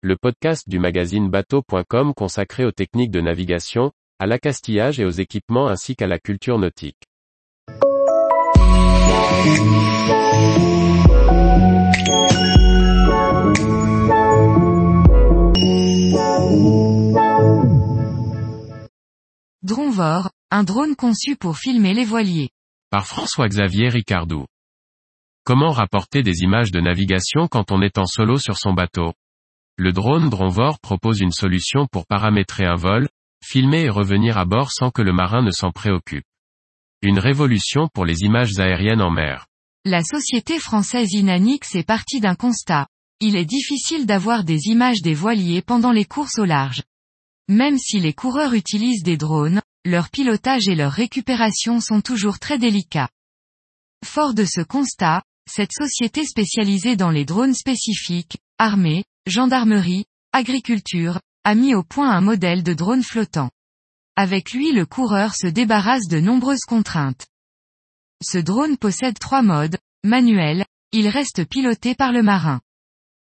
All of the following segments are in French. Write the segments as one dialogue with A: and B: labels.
A: le podcast du magazine bateau.com consacré aux techniques de navigation, à l'accastillage et aux équipements ainsi qu'à la culture nautique.
B: Dronvor, un drone conçu pour filmer les voiliers.
A: Par François-Xavier Ricardou. Comment rapporter des images de navigation quand on est en solo sur son bateau? Le drone Dronvor propose une solution pour paramétrer un vol, filmer et revenir à bord sans que le marin ne s'en préoccupe. Une révolution pour les images aériennes en mer.
B: La société française Inanix est partie d'un constat. Il est difficile d'avoir des images des voiliers pendant les courses au large. Même si les coureurs utilisent des drones, leur pilotage et leur récupération sont toujours très délicats. Fort de ce constat, cette société spécialisée dans les drones spécifiques, armée, gendarmerie, agriculture, a mis au point un modèle de drone flottant. Avec lui le coureur se débarrasse de nombreuses contraintes. Ce drone possède trois modes, manuel, il reste piloté par le marin.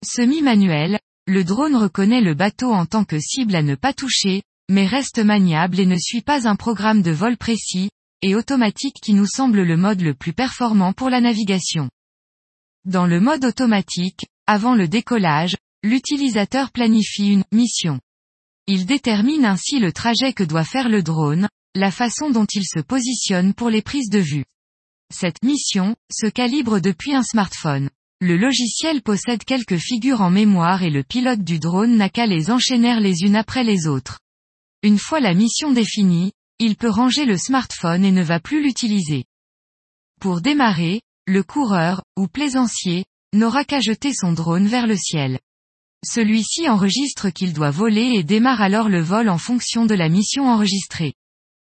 B: Semi-manuel, le drone reconnaît le bateau en tant que cible à ne pas toucher, mais reste maniable et ne suit pas un programme de vol précis, et automatique qui nous semble le mode le plus performant pour la navigation. Dans le mode automatique, avant le décollage, l'utilisateur planifie une mission. Il détermine ainsi le trajet que doit faire le drone, la façon dont il se positionne pour les prises de vue. Cette mission, se calibre depuis un smartphone. Le logiciel possède quelques figures en mémoire et le pilote du drone n'a qu'à les enchaîner les unes après les autres. Une fois la mission définie, il peut ranger le smartphone et ne va plus l'utiliser. Pour démarrer, le coureur, ou plaisancier, n'aura qu'à jeter son drone vers le ciel. Celui-ci enregistre qu'il doit voler et démarre alors le vol en fonction de la mission enregistrée.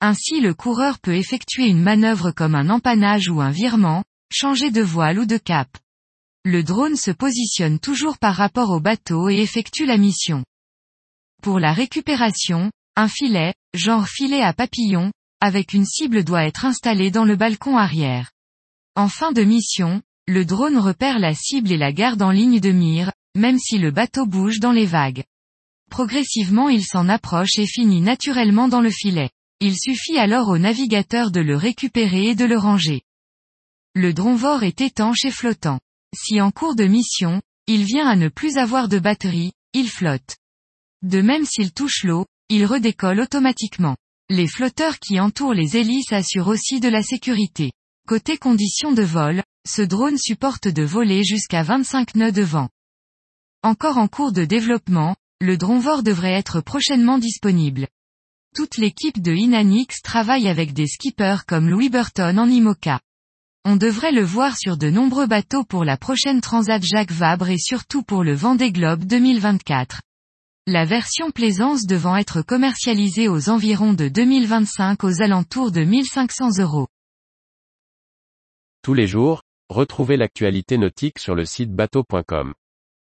B: Ainsi le coureur peut effectuer une manœuvre comme un empannage ou un virement, changer de voile ou de cap le drone se positionne toujours par rapport au bateau et effectue la mission. Pour la récupération, un filet, genre filet à papillon, avec une cible doit être installé dans le balcon arrière. En fin de mission, le drone repère la cible et la garde en ligne de mire, même si le bateau bouge dans les vagues. Progressivement il s'en approche et finit naturellement dans le filet. Il suffit alors au navigateur de le récupérer et de le ranger. Le dronvor est étanche et flottant. Si en cours de mission, il vient à ne plus avoir de batterie, il flotte. De même s'il touche l'eau, il redécolle automatiquement. Les flotteurs qui entourent les hélices assurent aussi de la sécurité. Côté conditions de vol, ce drone supporte de voler jusqu'à 25 nœuds de vent. Encore en cours de développement, le Dronvor devrait être prochainement disponible. Toute l'équipe de Inanix travaille avec des skippers comme Louis Burton en IMOCA. On devrait le voir sur de nombreux bateaux pour la prochaine Transat Jacques Vabre et surtout pour le Vendée Globe 2024. La version plaisance devant être commercialisée aux environs de 2025 aux alentours de 1500 euros.
A: Tous les jours, retrouvez l'actualité nautique sur le site bateau.com.